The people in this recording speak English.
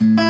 Mm-hmm.